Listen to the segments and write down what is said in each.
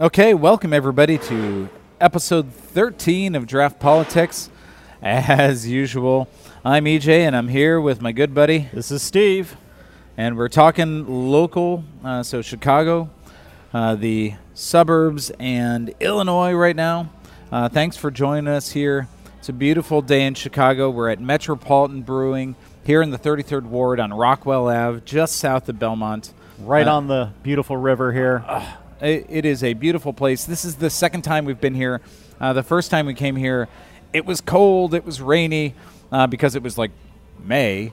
Okay, welcome everybody to episode 13 of Draught Politics. As usual, I'm EJ and I'm here with my good buddy, This is Steve. and we're talking local, uh, so Chicago, uh, the suburbs, and Illinois right now. Uh, thanks for joining us here. It's a beautiful day in Chicago. We're at Metropolitan Brewing here in the 33rd Ward on Rockwell Ave, just south of Belmont. Right Uh, on the beautiful river here. It, it is a beautiful place. This is the second time we've been here. Uh, the first time we came here, it was cold, it was rainy uh, because it was like May.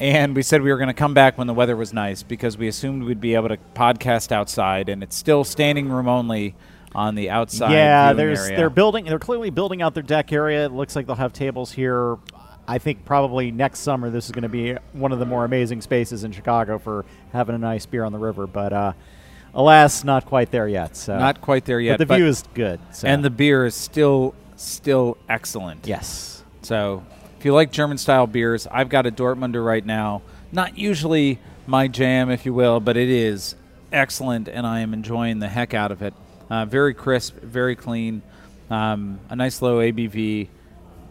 And we said we were going to come back when the weather was nice because we assumed we'd be able to podcast outside, and it's still standing room only on the outside. yeah, there's area. they're building. They're clearly building out their deck area. It looks like they'll have tables here. I think probably next summer this is going to be one of the more amazing spaces in Chicago for having a nice beer on the river. But uh, alas, not quite there yet. So not quite there yet. but the view is good. So. and the beer is still still excellent. yes, So if you like German style beers, I've got a Dortmunder right now. Not usually my jam, if you will, but it is excellent, and I am enjoying the heck out of it. Uh, very crisp, very clean, um, a nice low ABV.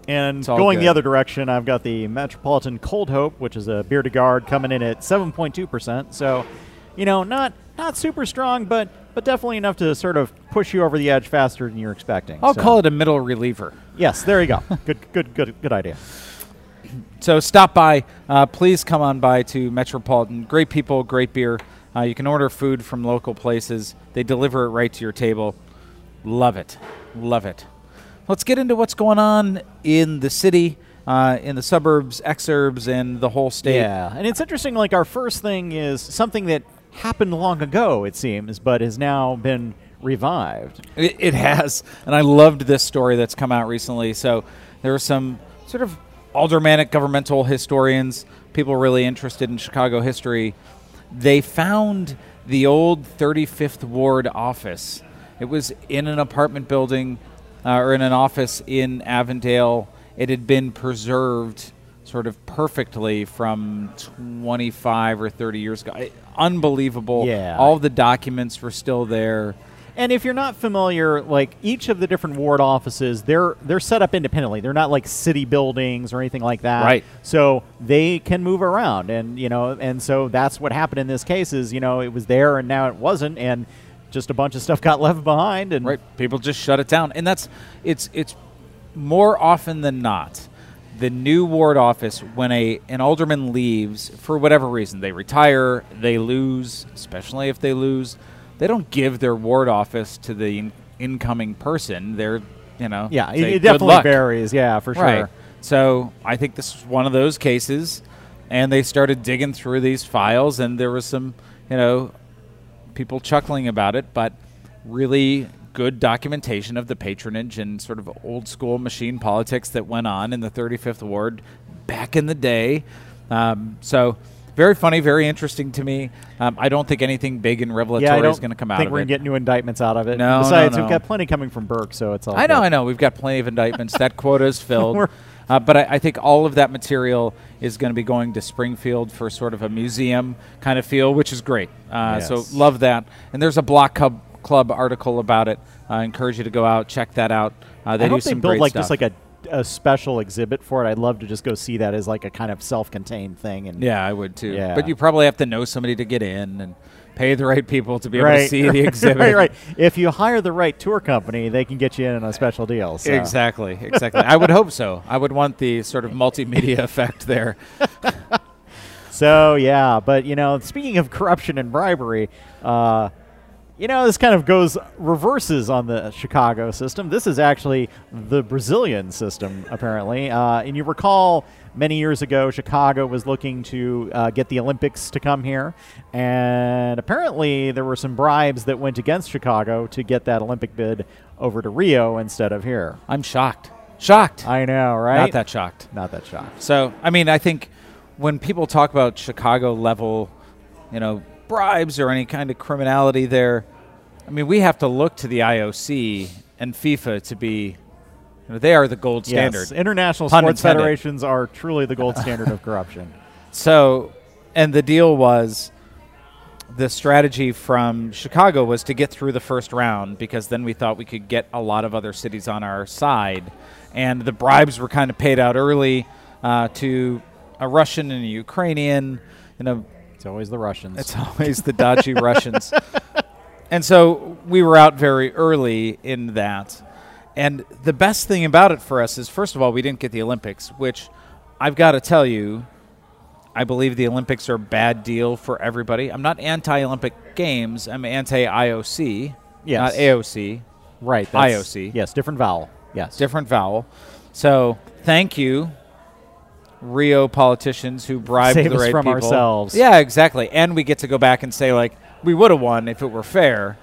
And going the other direction, I've got the Metropolitan Cold Hope, which is a bière de garde, coming in at 7.2%. So, you know, not not super strong, but but definitely enough to sort of push you over the edge faster than you're expecting. I'll So- call it a middle reliever. Yes, there you go. good, good, good, good idea. So stop by. Uh, please come on by to Metropolitan. Great people, great beer. Uh, you can order food from local places. They deliver it right to your table. Love it. Love it. Let's get into what's going on in the city, uh, in the suburbs, exurbs, and the whole state. Yeah, and it's interesting. Like our first thing is something that happened long ago, it seems, but has now been revived. It, it has, and I loved this story that's come out recently. So there are some sort of aldermanic governmental historians, people really interested in Chicago history. They found the old 35th Ward office. It was in an apartment building uh, or in an office in Avondale. It had been preserved sort of perfectly from 25 or 30 years ago. Unbelievable. Yeah. All the documents were still there. And if you're not familiar, like each of the different ward offices, they're they're set up independently. They're not like city buildings or anything like that. Right. So they can move around, and you know, and so that's what happened in this case. Is you know, it was there and now it wasn't, and just a bunch of stuff got left behind. And Right. People just shut it down. And that's it's it's more often than not the new ward office when a an alderman leaves for whatever reason, they retire, they lose, especially if they lose, they don't give their ward office to the in- incoming person. They're, you know, yeah, it, it "Good definitely luck." varies. Yeah, for sure. Right. So I think this was one of those cases, and they started digging through these files, and there was some, you know, people chuckling about it, but really good documentation of the patronage and sort of old school machine politics that went on in the 35th Ward back in the day. Um, so. Very funny, very interesting to me. Um, I don't think anything big and revelatory Yeah, is going to come out I think we're gonna get new indictments out of it. No, no, Besides, no. we've got plenty coming from Burke, so it's all. I know. I know. We've got plenty of indictments. that quota is filled. Uh, but I, I think all of that material is going to be going to Springfield for sort of a museum kind of feel, which is great. Uh, So love that. And there's a Block Club, Club article about it. I encourage you to go out, check that out. Uh, they I do hope they some build great like stuff. just like a, a special exhibit for it. I'd love to just go see that as like a kind of self-contained thing. And yeah, I would too. Yeah. But you probably have to know somebody to get in and pay the right people to be able to see the exhibit. right, right. If you hire the right tour company, they can get you in on a special deal. So. Exactly, exactly. I would hope so. I would want the sort of multimedia effect there. So yeah, but you know, speaking of corruption and bribery, uh, you know, this kind of goes reverses on the Chicago system. This is actually the Brazilian system, apparently. Uh, and you recall many years ago, Chicago was looking to uh, get the Olympics to come here, and apparently there were some bribes that went against Chicago to get that Olympic bid over to Rio instead of here. I'm shocked. Shocked. I know, right? Not that shocked. Not that shocked. So, I mean, I think when people talk about Chicago level, you know, bribes or any kind of criminality there, I mean, we have to look to the IOC and FIFA to be, you know, they are the gold standard. Yes, international Pun sports intended. federations are truly the gold standard of corruption. So, and the deal was the strategy from Chicago was to get through the first round because then we thought we could get a lot of other cities on our side, and the bribes were kind of paid out early uh, to a Russian and a Ukrainian. You know, It's always the Russians. it's always the dodgy Russians. And so we were out very early in that. And the best thing about it for us is, first of all, we didn't get the Olympics, which I've got to tell you, I believe the Olympics are a bad deal for everybody. I'm not anti Olympic Games, I'm anti IOC, Yes. not AOC, right. IOC. Yes, different vowel. Yes. different vowel. So thank you, Rio politicians who bribed Save the right from people. ourselves. Yeah, exactly. And we get to go back and say like we would have won if it were fair,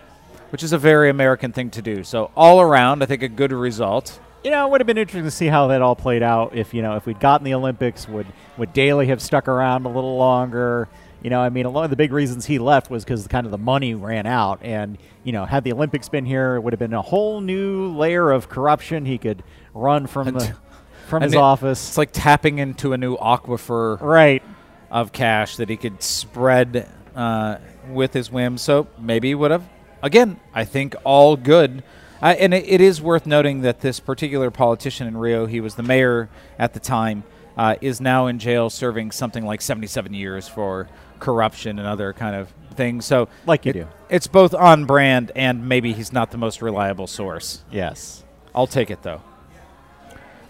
which is a very American thing to do. So all around, I think a good result. You know, it would have been interesting to see how that all played out. If you know, if we'd gotten the Olympics, would would Daley have stuck around a little longer? You know, I mean, a lot of the big reasons he left was because kind of the money ran out, and you know, had the Olympics been here, it would have been a whole new layer of corruption. He could run from the from his mean, office. It's like tapping into a new aquifer right. of cash that he could spread uh, with his whim. So maybe he would have. Again, I think all good. And it, it is worth noting that this particular politician in Rio, he was the mayor at the time, uh, is now in jail serving something like 77 years for corruption and other kind of things. So, Like you it- do. It's both on brand and maybe he's not the most reliable source. Yes. I'll take it though.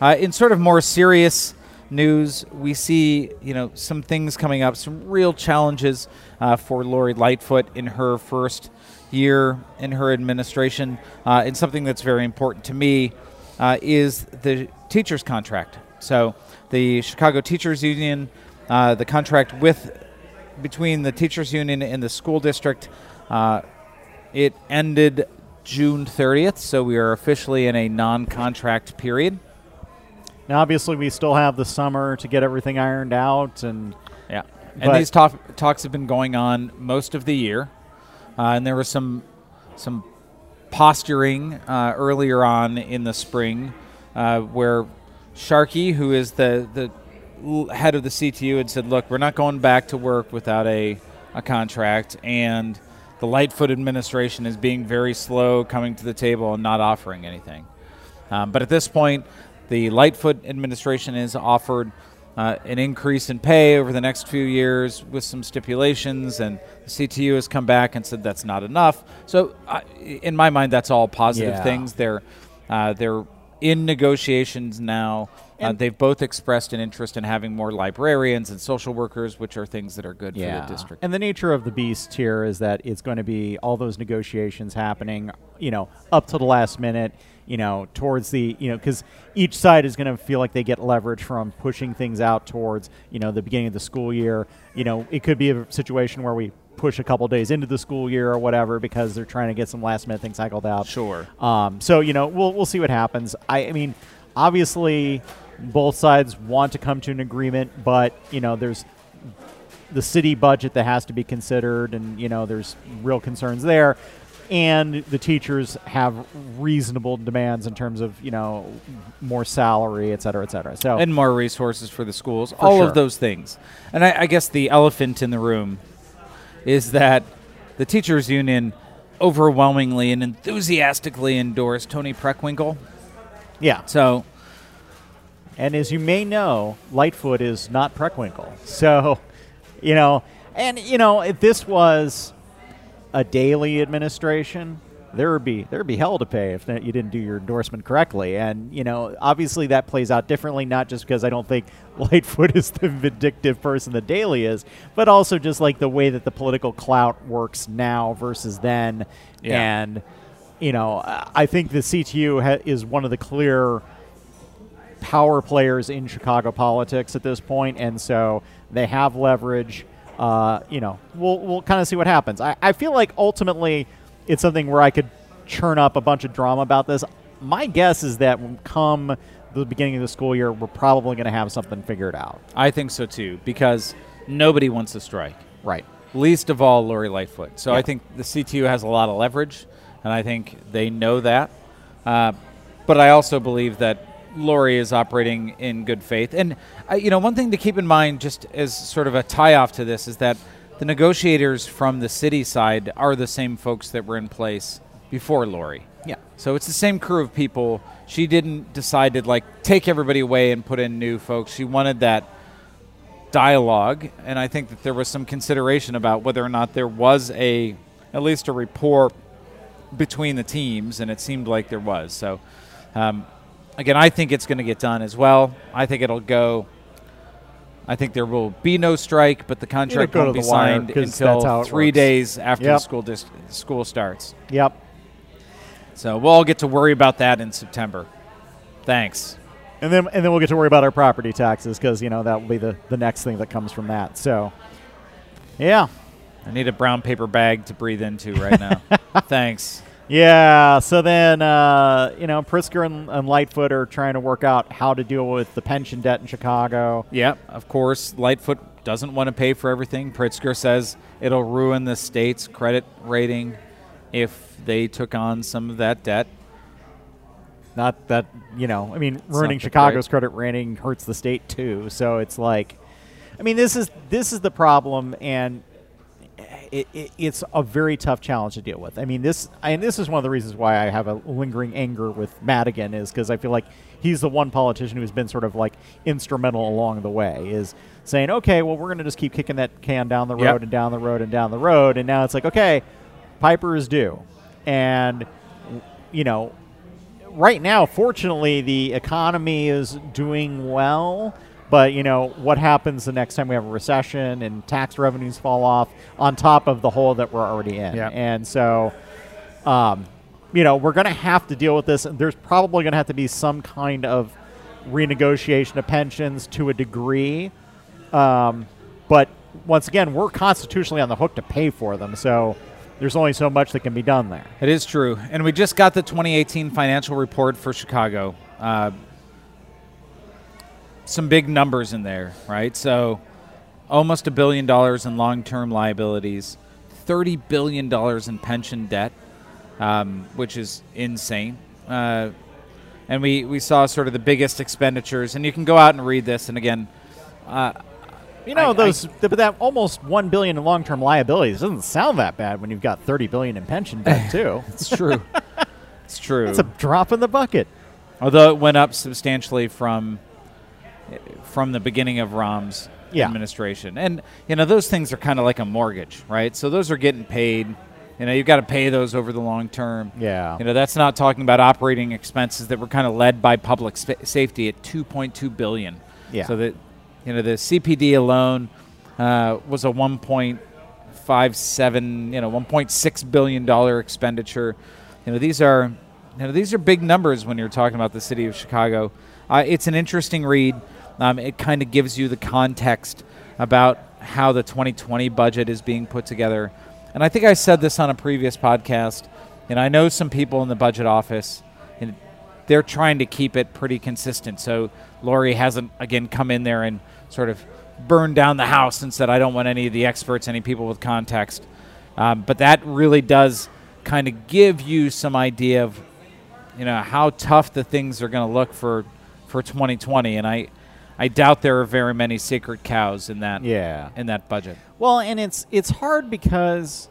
Uh, in sort of more serious news, we see you know some things coming up, some real challenges uh, for Lori Lightfoot in her first year in her administration, uh, and something that's very important to me uh, is the teachers' contract. So the Chicago Teachers Union, uh, the contract with between the teachers union and the school district, uh, it ended June 30th, so we are officially in a non-contract period. Now, obviously, we still have the summer to get everything ironed out, and Yeah, and these talk, talks have been going on most of the year, uh, and there was some some posturing uh, earlier on in the spring, uh, where Sharkey, who is the the head of the CTU, had said, "Look, we're not going back to work without a a contract," and the Lightfoot administration is being very slow coming to the table and not offering anything. Um, but at this point, the Lightfoot administration has offered uh, an increase in pay over the next few years with some stipulations, and the CTU has come back and said that's not enough. So, uh, in my mind, that's all positive Yeah. things. They're uh, they're in negotiations now. Uh, they've both expressed an interest in having more librarians and social workers, which are things that are good for the district. And the nature of the beast here is that it's going to be all those negotiations happening, you know, up to the last minute, you know, towards the, you know, because each side is going to feel like they get leverage from pushing things out towards, you know, the beginning of the school year. You know, it could be a situation where we push a couple days into the school year or whatever because they're trying to get some last minute things cycled out. Sure. Um, so you know, we'll we'll see what happens. I, I mean, obviously, both sides want to come to an agreement, but you know, there's the city budget that has to be considered, and you know, there's real concerns there. And the teachers have reasonable demands in terms of you know more salary, et cetera, et cetera. So and more resources for the schools, all sure. of those things. And I, I guess the elephant in the room is that the teachers union overwhelmingly and enthusiastically endorsed Toni Preckwinkle. yeah, So And as you may know, Lightfoot is not Preckwinkle. So, you know, and you know, if this was a daily administration, there would be there would be hell to pay if that you didn't do your endorsement correctly. And you know, obviously that plays out differently, not just because I don't think Lightfoot is the vindictive person that Daley is, but also just like the way that the political clout works now versus then. Yeah. And you know, I I think the CTU ha- is one of the clear power players in Chicago politics at this point, and so they have leverage. Uh, you know, we'll we'll kind of see what happens. I, I feel like ultimately it's something where I could churn up a bunch of drama about this. My guess is that when come the beginning of the school year, we're probably going to have something figured out. I think so too, because nobody wants to strike. Right. least of all Lori Lightfoot. So Yeah. I think the CTU has a lot of leverage, and I think they know that. Uh, but I also believe that Lori is operating in good faith. And uh, you know, one thing to keep in mind, just as sort of a tie-off to this, is that the negotiators from the city side are the same folks that were in place before Lori. Yeah. So it's the same crew of people. She didn't decide to like take everybody away and put in new folks. She wanted that dialogue, and I think that there was some consideration about whether or not there was a at least a rapport between the teams, and it seemed like there was. So, um, again, I think it's going to get done as well. I think it'll go. I think there will be no strike, but the contract won't be signed wire, signed 'cause that's how until three works. days after the school dis- school starts. Yep. So we'll all get to worry about that in September. Thanks. And then and then we'll get to worry about our property taxes because you know that will be the the next thing that comes from that. So, yeah, I need a brown paper bag to breathe into right now. Thanks. Yeah. So then uh, you know Pritzker and, and Lightfoot are trying to work out how to deal with the pension debt in Chicago. Yeah, of course, Lightfoot doesn't want to pay for everything. Pritzker says it'll ruin the state's credit rating if they took on some of that debt. Not that you know, I mean, ruining Chicago's credit rating hurts the state too. So it's like, I mean, this is this is the problem, and it, it, it's a very tough challenge to deal with. I mean, this and this is one of the reasons why I have a lingering anger with Madigan is because I feel like he's the one politician who's been sort of like instrumental along the way, is saying, okay, well, we're going to just keep kicking that can down the road Yep. and down the road and down the road, and now it's like, okay, Piper is due, and you know right now, fortunately, the economy is doing well. But you know what happens the next time we have a recession and tax revenues fall off on top of the hole that we're already in, Yeah. and so, um, you know, we're going to have to deal with this. And there's probably going to have to be some kind of renegotiation of pensions to a degree. Um, but once again, we're constitutionally on the hook to pay for them, so there's only so much that can be done there. It is true. And we just got the 2018 financial report for Chicago. Uh, some big numbers in there, right? So almost a billion dollars in long term liabilities, $30 billion in pension debt, um, which is insane. Uh, and we, we saw sort of the biggest expenditures. And you can go out and read this. And again, uh, You know I- those, th- but that almost one billion in long-term liabilities doesn't sound that bad when you've got thirty billion in pension debt too. it's true. it's true. It's a drop in the bucket. although it went up substantially from from the beginning of Rahm's Yeah. administration. And you know those things are kind of like a mortgage, right? So those are getting paid. You know, you've got to pay those over the long term. Yeah. You know, that's not talking about operating expenses that were kind of led by public spa- safety at 2.2 billion. Yeah. So that you know the CPD alone uh, was a 1.57, you know, 1.6 billion dollar expenditure. You know, these are you know these are big numbers when you're talking about the city of Chicago. Uh, it's an interesting read. Um, it kind of gives you the context about how the 2020 budget is being put together. And I think I said this on a previous podcast. And I know some people in the budget office, and they're trying to keep it pretty consistent. So Lori hasn't again come in there and sort of burned down the house and said, "I don't want any of the experts, any people with context." Um, but that really does kind of give you some idea of, you know, how tough the things are going to look for for 2020. And I, I doubt there are very many sacred cows in that Yeah. in that budget. Well, and it's it's hard because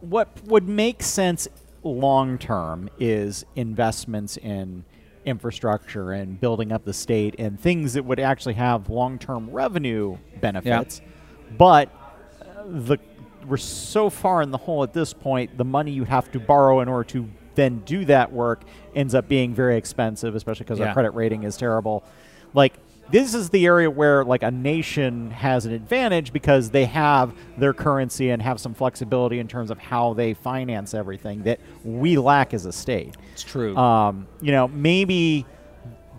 what would make sense long term is investments in infrastructure and building up the state and things that would actually have long term revenue benefits. Yeah. But uh, the we're so far in the hole at this point. The money you have to borrow in order to then do that work ends up being very expensive, especially because Yeah. our credit rating is terrible. Like this is the area where like a nation has an advantage because they have their currency and have some flexibility in terms of how they finance everything that we lack as a state. It's true. Um, you know, maybe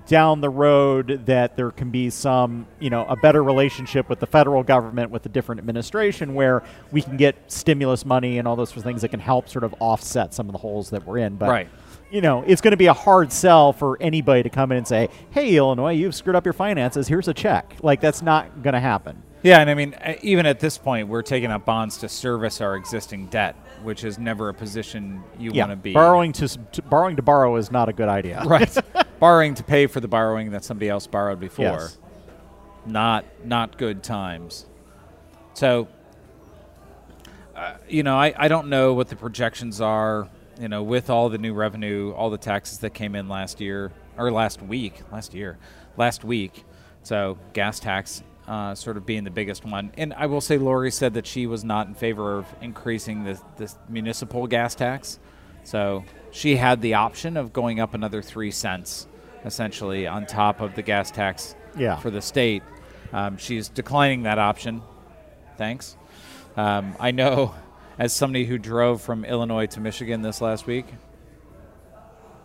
down the road that there can be some, you know, a better relationship with the federal government with a different administration where we can get stimulus money and all those sorts of things that can help sort of offset some of the holes that we're in. But Right. You know, it's going to be a hard sell for anybody to come in and say, "Hey, Illinois, you've screwed up your finances. Here's a check." Like that's not going to happen. Yeah, and I mean, even at this point, we're taking up bonds to service our existing debt, which is never a position you Yeah, want to be. borrowing to, to borrowing to borrow is not a good idea. right? borrowing to pay for the borrowing that somebody else borrowed before. Yes. Not not good times. So, uh, you know, I, I don't know what the projections are. You know, with all the new revenue, all the taxes that came in last year or last week, last year, last week. So gas tax uh, sort of being the biggest one. And I will say, Lori said that she was not in favor of increasing the, the municipal gas tax. So she had the option of going up another three cents, essentially, on top of the gas tax Yeah. for the state. Um, she's declining that option. Thanks. Um, I know, as somebody who drove from Illinois to Michigan this last week,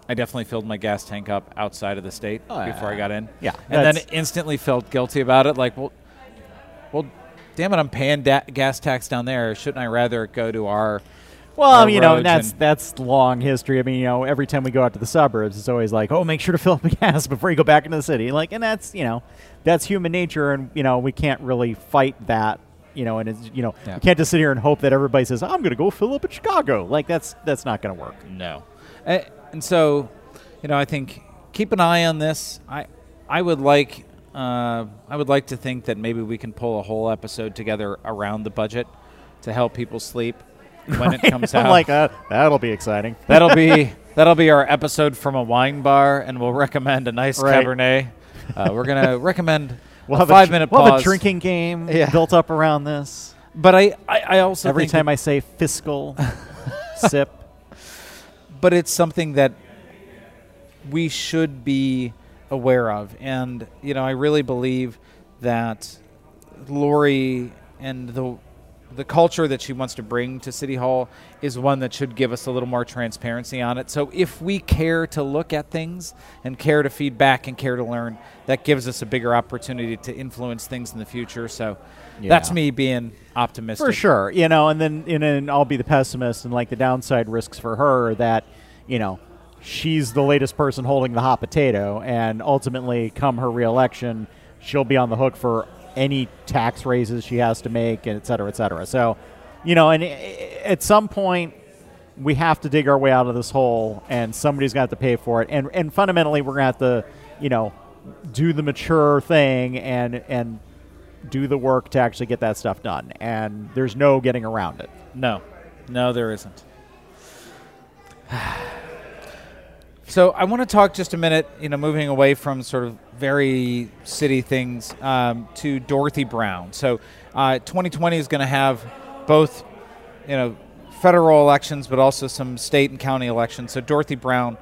I definitely filled my gas tank up outside of the state Oh, before I got in. yeah, and then instantly felt guilty about it. Like, well, well, damn it, I'm paying da- gas tax down there. Shouldn't I rather go to our Well, you know, that's that's long history. I mean, you know, every time we go out to the suburbs, it's always like, oh, make sure to fill up the gas before you go back into the city. Like, and that's you know, that's human nature, and you know, we can't really fight that. You know, and it's you know, Yeah. we can't just sit here and hope that everybody says, I'm going to go fill up at Chicago. Like, that's that's not going to work. No. A- And so, you know, I think keep an eye on this. I I would like uh, I would like to think that maybe we can pull a whole episode together around the budget to help people sleep when it comes out. like, uh, that'll be exciting. that'll be that'll be our episode from a wine bar, and we'll recommend a nice Right. Cabernet. Uh, we're gonna recommend We'll a have five a, minute we'll pause. have a drinking game Yeah. built up around this. but I, I, I also Every time I say fiscal sip, but it's something that we should be aware of. And, you know, I really believe that Lori and the the culture that she wants to bring to City Hall is one that should give us a little more transparency on it. So if we care to look at things and care to feedback and care to learn, that gives us a bigger opportunity to influence things in the future. So that's me being optimistic. For sure, you know, and then and then I'll be the pessimist, and like the downside risks for her are that, you know, she's the latest person holding the hot potato, and ultimately, come her reelection, she'll be on the hook for any tax raises she has to make, and et cetera, et cetera. So, you know, and at some point, we have to dig our way out of this hole, and somebody's got to pay for it, and and fundamentally, we're gonna have to, you know, do the mature thing and and do the work to actually get that stuff done. And there's no getting around it. No, no, there isn't. so I want to talk just a minute, you know, moving away from sort of very city things um, to Dorothy Brown. So uh, 2020 is going to have both, you know, federal elections, but also some state and county elections. So Dorothy Brown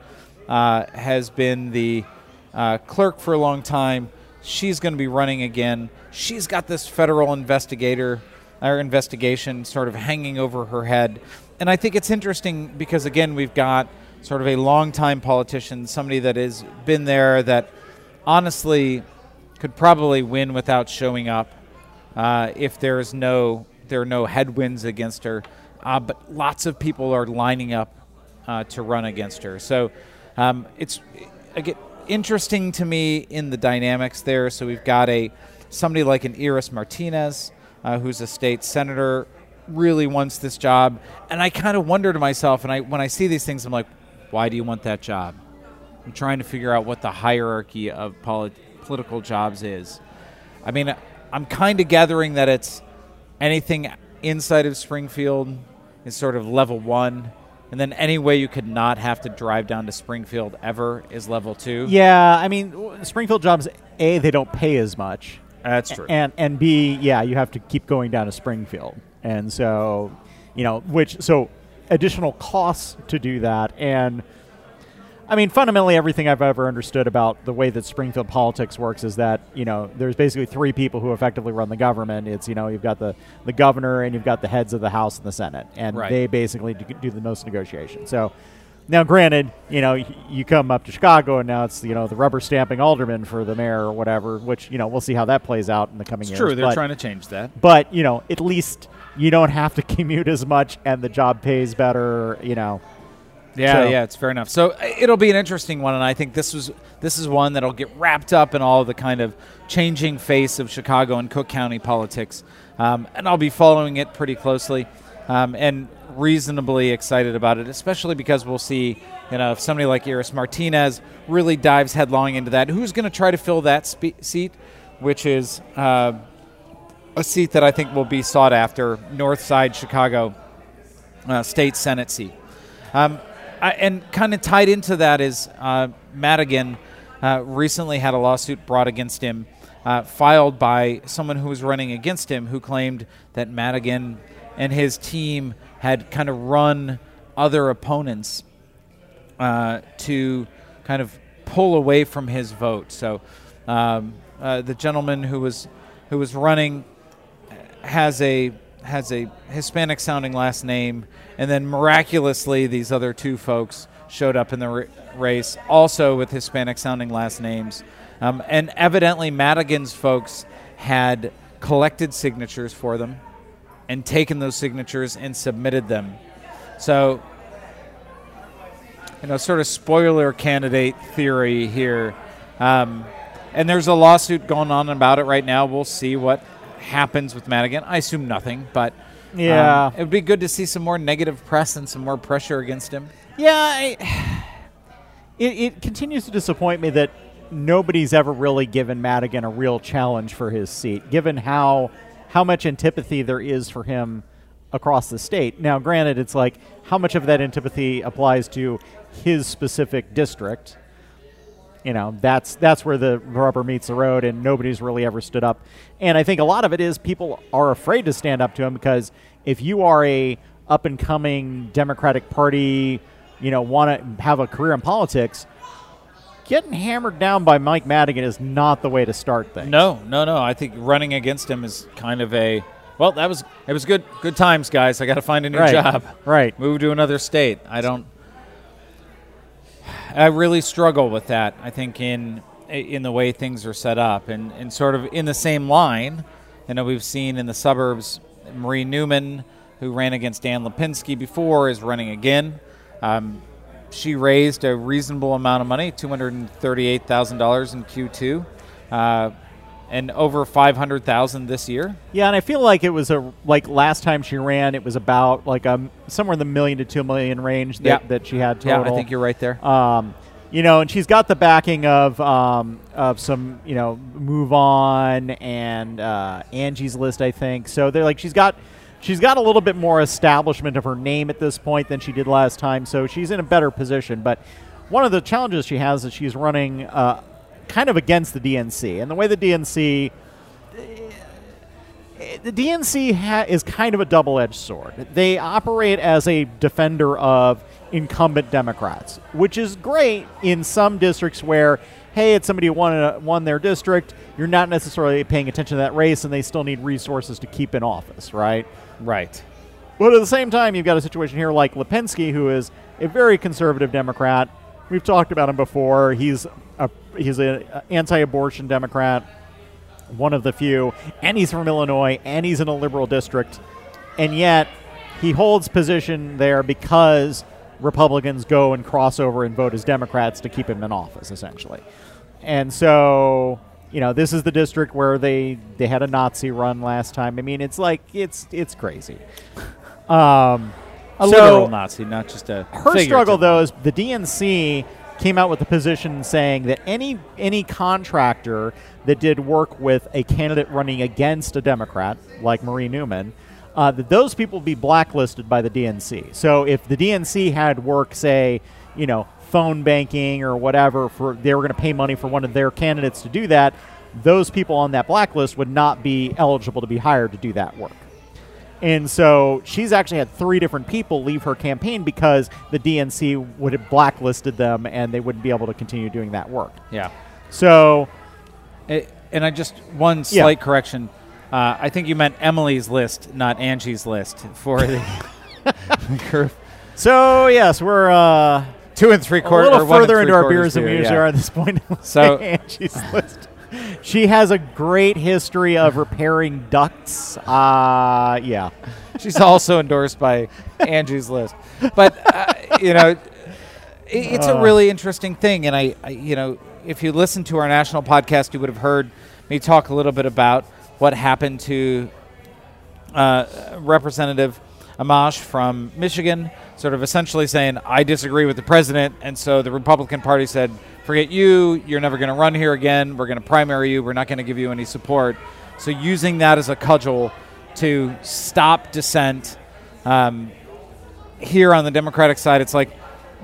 uh, has been the uh, clerk for a long time. She's going to be running again. She's got this federal investigator or investigation sort of hanging over her head. And I think it's interesting because, again, we've got sort of a longtime politician, somebody that has been there that honestly could probably win without showing up uh, if there's no there are no headwinds against her. Uh, but lots of people are lining up uh, to run against her. So um, it's again, interesting to me in the dynamics there. So we've got a somebody like an Iris Martinez, uh, who's a state senator, really wants this job, and I kind of wonder to myself, and I when I see these things, I'm like, why do you want that job? I'm trying to figure out what the hierarchy of polit- political jobs is. I mean, I'm kind of gathering that it's anything inside of Springfield is sort of level one, and then any way you could not have to drive down to Springfield ever is level two. Yeah, I mean, Springfield jobs, A, they don't pay as much. that's true. And, and B, yeah, you have to keep going down to Springfield. And so, you know, which, so additional costs to do that. And I mean, fundamentally, everything I've ever understood about the way that Springfield politics works is that you know there's basically three people who effectively run the government. It's you know you've got the the governor and you've got the heads of the House and the Senate, and Right. they basically do, do the most negotiation. So. Now, granted, you know you come up to Chicago, and now it's you know the rubber stamping alderman for the mayor or whatever. Which you know we'll see how that plays out in the coming it's years. true. They're but- trying to change that. but you know at least you don't have to commute as much, and the job pays better. You know, Yeah, So- yeah, it's fair enough. So uh, it'll be an interesting one, and I think this was this is one that'll get wrapped up in all the kind of changing face of Chicago and Cook County politics, um, and I'll be following it pretty closely, um, and reasonably excited about it, especially because we'll see, you know, if somebody like Iris Martinez really dives headlong into that, who's going to try to fill that spe- seat, which is uh, a seat that I think will be sought after, North Side Chicago uh, state Senate seat. Um, I, and kind of tied into that is uh, Madigan uh, recently had a lawsuit brought against him, uh, filed by someone who was running against him, who claimed that Madigan and his team had kind of run other opponents uh, to kind of pull away from his vote. So um, uh, the gentleman who was who was running has a has a Hispanic sounding last name, and then miraculously these other two folks showed up in the r- race, also with Hispanic sounding last names. Um, and evidently, Madigan's folks had collected signatures for them and taken those signatures and submitted them. So, you know, sort of spoiler candidate theory here. Um, and there's a lawsuit going on about it right now. We'll see what happens with Madigan. I assume nothing, but Yeah. um, it would be good to see some more negative press and some more pressure against him. Yeah, I, it, it continues to disappoint me that nobody's ever really given Madigan a real challenge for his seat, given how how much antipathy there is for him across the state. Now, granted, it's like how much of that antipathy applies to his specific district. You know, that's that's where the rubber meets the road, and nobody's really ever stood up. And I think a lot of it is people are afraid to stand up to him because if you are a up and coming Democratic Party, you know, want to have a career in politics, getting hammered down by Mike Madigan is not the way to start things. No, no, no. I think running against him is kind of a well. That was it was good. Good times, guys. I got to find a new Right. job. Right. Move to another state. I don't. I really struggle with that. I think in in the way things are set up, and, and sort of in the same line. You know, we've seen in the suburbs, Marie Newman, who ran against Dan Lipinski before, is running again. Um, she raised a reasonable amount of money, two hundred and thirty-eight thousand dollars in Q two, uh, and over five hundred thousand this year. Yeah, and I feel like it was a like last time she ran, it was about like um somewhere in the million to two million range that, Yeah. that she had total. Yeah. I think you're right there. Um, you know, and she's got the backing of um, of some, you know, MoveOn and uh, Angie's List, I think. So they're like she's got she's got a little bit more establishment of her name at this point than she did last time. So she's in a better position. But one of the challenges she has is she's running uh, kind of against the DNC, and the way the DNC the DNC ha- is kind of a double edged sword. They operate as a defender of incumbent Democrats, which is great in some districts where, hey, it's somebody who won, a, won their district. You're not necessarily paying attention to that race, and they still need resources to keep in office, right? right. But at the same time, you've got a situation here like Lipinski, who is a very conservative Democrat. We've talked about him before. He's a he's an anti-abortion Democrat, one of the few, and he's from Illinois, and he's in a liberal district, and yet he holds position there because Republicans go and cross over and vote as Democrats to keep him in office, essentially. And so, you know, this is the district where they they had a Nazi run last time. I mean, it's like it's it's crazy. Um, A so literal Nazi, not just a. her struggle though is the DNC came out with a position saying that any any contractor that did work with a candidate running against a Democrat like Marie Newman, uh, that those people would be blacklisted by the DNC. So if the DNC had work, say, you know, phone banking or whatever, for they were going to pay money for one of their candidates to do that, those people on that blacklist would not be eligible to be hired to do that work. And so she's actually had three different people leave her campaign because the DNC would have blacklisted them and they wouldn't be able to continue doing that work. Yeah. So, Eh, and I just one slight correction. Uh, I think you meant Emily's list, not Angie's list for the curve. so yes, we're uh, Two and three quarters. a little further into our beers than we usually are at this point. So- Angie's list. She has a great history of repairing ducts. Uh, yeah. She's also endorsed by Angie's list. But uh, you know, it, it's a Uh. really interesting thing, and I, I, you know, if you listen to our national podcast, you would have heard me talk a little bit about what happened to uh, Representative Amash from Michigan, sort of essentially saying, I disagree with the president. And so the Republican Party said, forget you. You're never going to run here again. We're going to primary you. We're not going to give you any support. So using that as a cudgel to stop dissent. Um, here on the Democratic side, it's like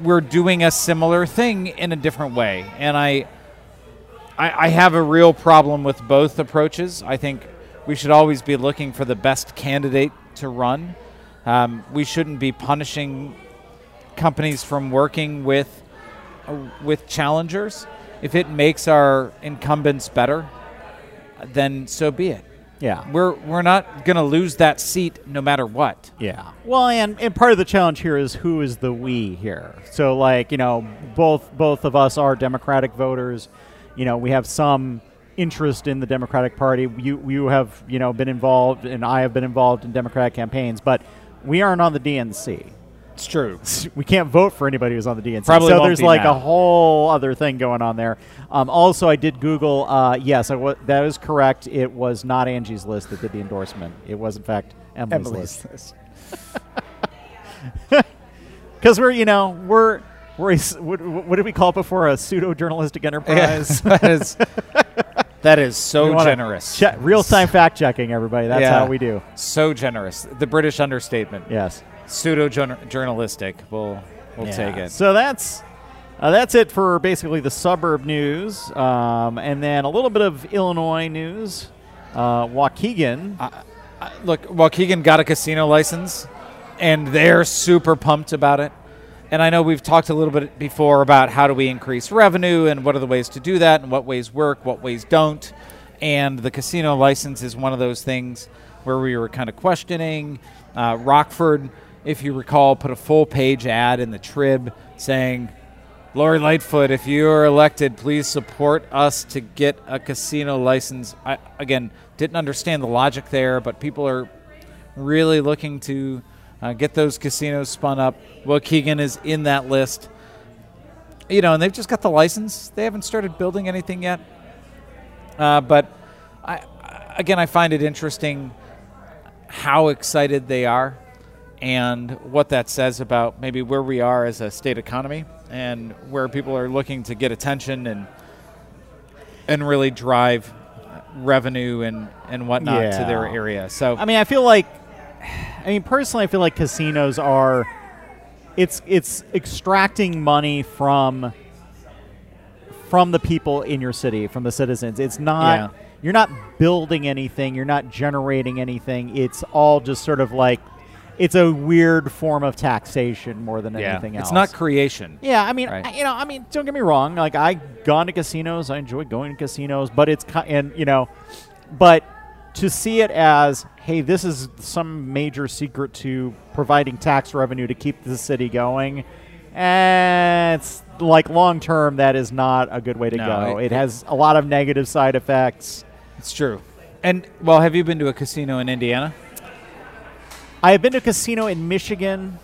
we're doing a similar thing in a different way, and I, I, I have a real problem with both approaches. I think we should always be looking for the best candidate to run. Um, we shouldn't be punishing companies from working with uh, with challengers. If it makes our incumbents better, then so be it. Yeah. We're we're not going to lose that seat no matter what. Yeah. Well, and, and part of the challenge here is who is the we here. So, like, you know, both both of us are Democratic voters. You know, we have some interest in the Democratic Party. You you have you know been involved, and I have been involved in Democratic campaigns, but we aren't on the DNC. It's true. we can't vote for anybody who's on the DNC. Probably so there's like now. a whole other thing going on there. Um, also, I did Google. Uh, yes, that is correct. It was not Angie's list that did the endorsement. It was in fact Emily's, Emily's list. Because we're you know we're we're a what, what did we call it before a pseudo journalistic enterprise. that is that is so generous. che- real time fact checking, everybody. That's Yeah. how we do. So generous. The British understatement. Yes. Pseudo journalistic. We'll we'll Yeah. take it. So that's uh, that's it for basically the suburb news, um, and then a little bit of Illinois news. Uh, Waukegan, look, Waukegan got a casino license, and they're super pumped about it. And I know we've talked a little bit before about how do we increase revenue and what are the ways to do that and what ways work, what ways don't. And the casino license is one of those things where we were kind of questioning. Uh, Rockford, if you recall, put a full page ad in the Trib saying, Lori Lightfoot, if you are elected, please support us to get a casino license. I, again, didn't understand the logic there, but people are really looking to uh, get those casinos spun up. Waukegan is in that list. You know, and they've just got the license. They haven't started building anything yet. Uh, but I, again, I find it interesting how excited they are and what that says about maybe where we are as a state economy and where people are looking to get attention and and really drive revenue and and whatnot to their area. So I mean, I feel like, I mean, personally, I feel like casinos are, it's it's extracting money from, from the people in your city, from the citizens. It's not. Yeah. You're not building anything. You're not generating anything. It's all just sort of like, it's a weird form of taxation more than yeah, anything else. it's not creation. Yeah, I mean, Right. I, you know, I mean, don't get me wrong. Like, I gone to casinos. I enjoy going to casinos, but it's and you know, but to see it as, hey, this is some major secret to providing tax revenue to keep the city going. And it's like long term, that is not a good way to No, go. it- It, has a lot of negative side effects. It's true. And well, have you been to a casino in Indiana? I have been to a casino in Michigan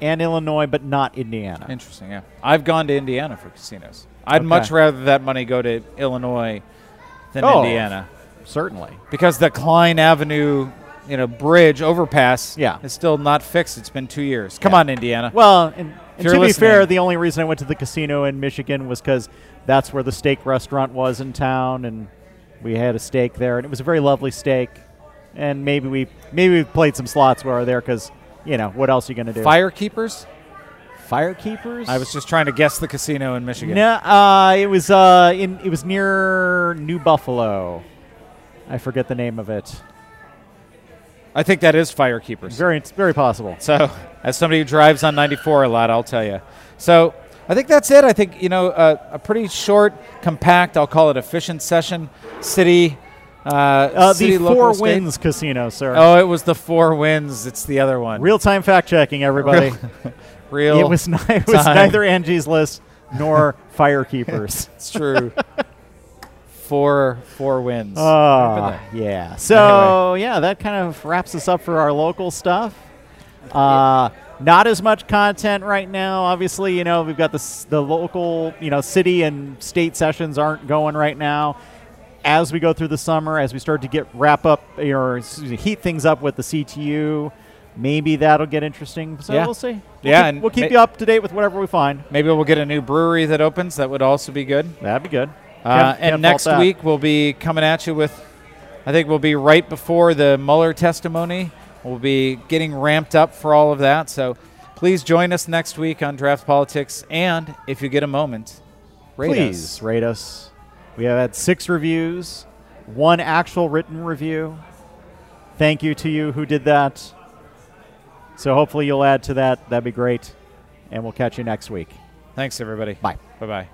and Illinois, but not Indiana. Interesting. Yeah, I've gone to Indiana for casinos. I'd Okay. much rather that money go to Illinois than Oh. Indiana Certainly. because the Cline Avenue, you know, bridge overpass, Yeah. is still not fixed. It's been two years. Come Yeah. on, Indiana. Well, and, and to be fair, the only reason I went to the casino in Michigan was because that's where the steak restaurant was in town, and we had a steak there, and it was a very lovely steak. And maybe we maybe we played some slots while we were there because you know what else are you gonna do? Firekeepers. Firekeepers. I was just trying to guess the casino in Michigan. No, uh, it was uh, in it was near New Buffalo. I forget the name of it. I think that is Firekeepers. Very, it's very possible. So, as somebody who drives on 94 a lot, I'll tell you. So, I think that's it. I think, you know, a, a pretty short, compact, I'll call it efficient session. City, uh, Uh, city the Four state. Winds Casino, sir. Oh, it was the Four Winds. It's the other one. Real time fact checking, everybody. Real. It was, ni- it was neither Angie's List nor Firekeepers. It's true. Four, four wins. Oh, yeah. So, yeah, that kind of wraps us up for our local stuff. Uh, not as much content right now. Obviously, you know, we've got the, the local, you know, city and state sessions aren't going right now. As we go through the summer, as we start to get wrap up or me, heat things up with the CTU, maybe that'll get interesting. So Yeah. we'll see. We'll Yeah, keep, and we'll keep ma- you up to date with whatever we find. Maybe we'll get a new brewery that opens. That would also be good. That'd be good. Uh, and next week we'll be coming at you with, I think we'll be right before the Mueller testimony. We'll be getting ramped up for all of that. So Please join us next week on Draught Politics, and if you get a moment, rate Please us. rate us. We have had six reviews, one actual written review. Thank you to you who did that. So hopefully you'll add to that. That'd be great. And we'll catch you next week. Thanks, everybody. Bye. Bye bye.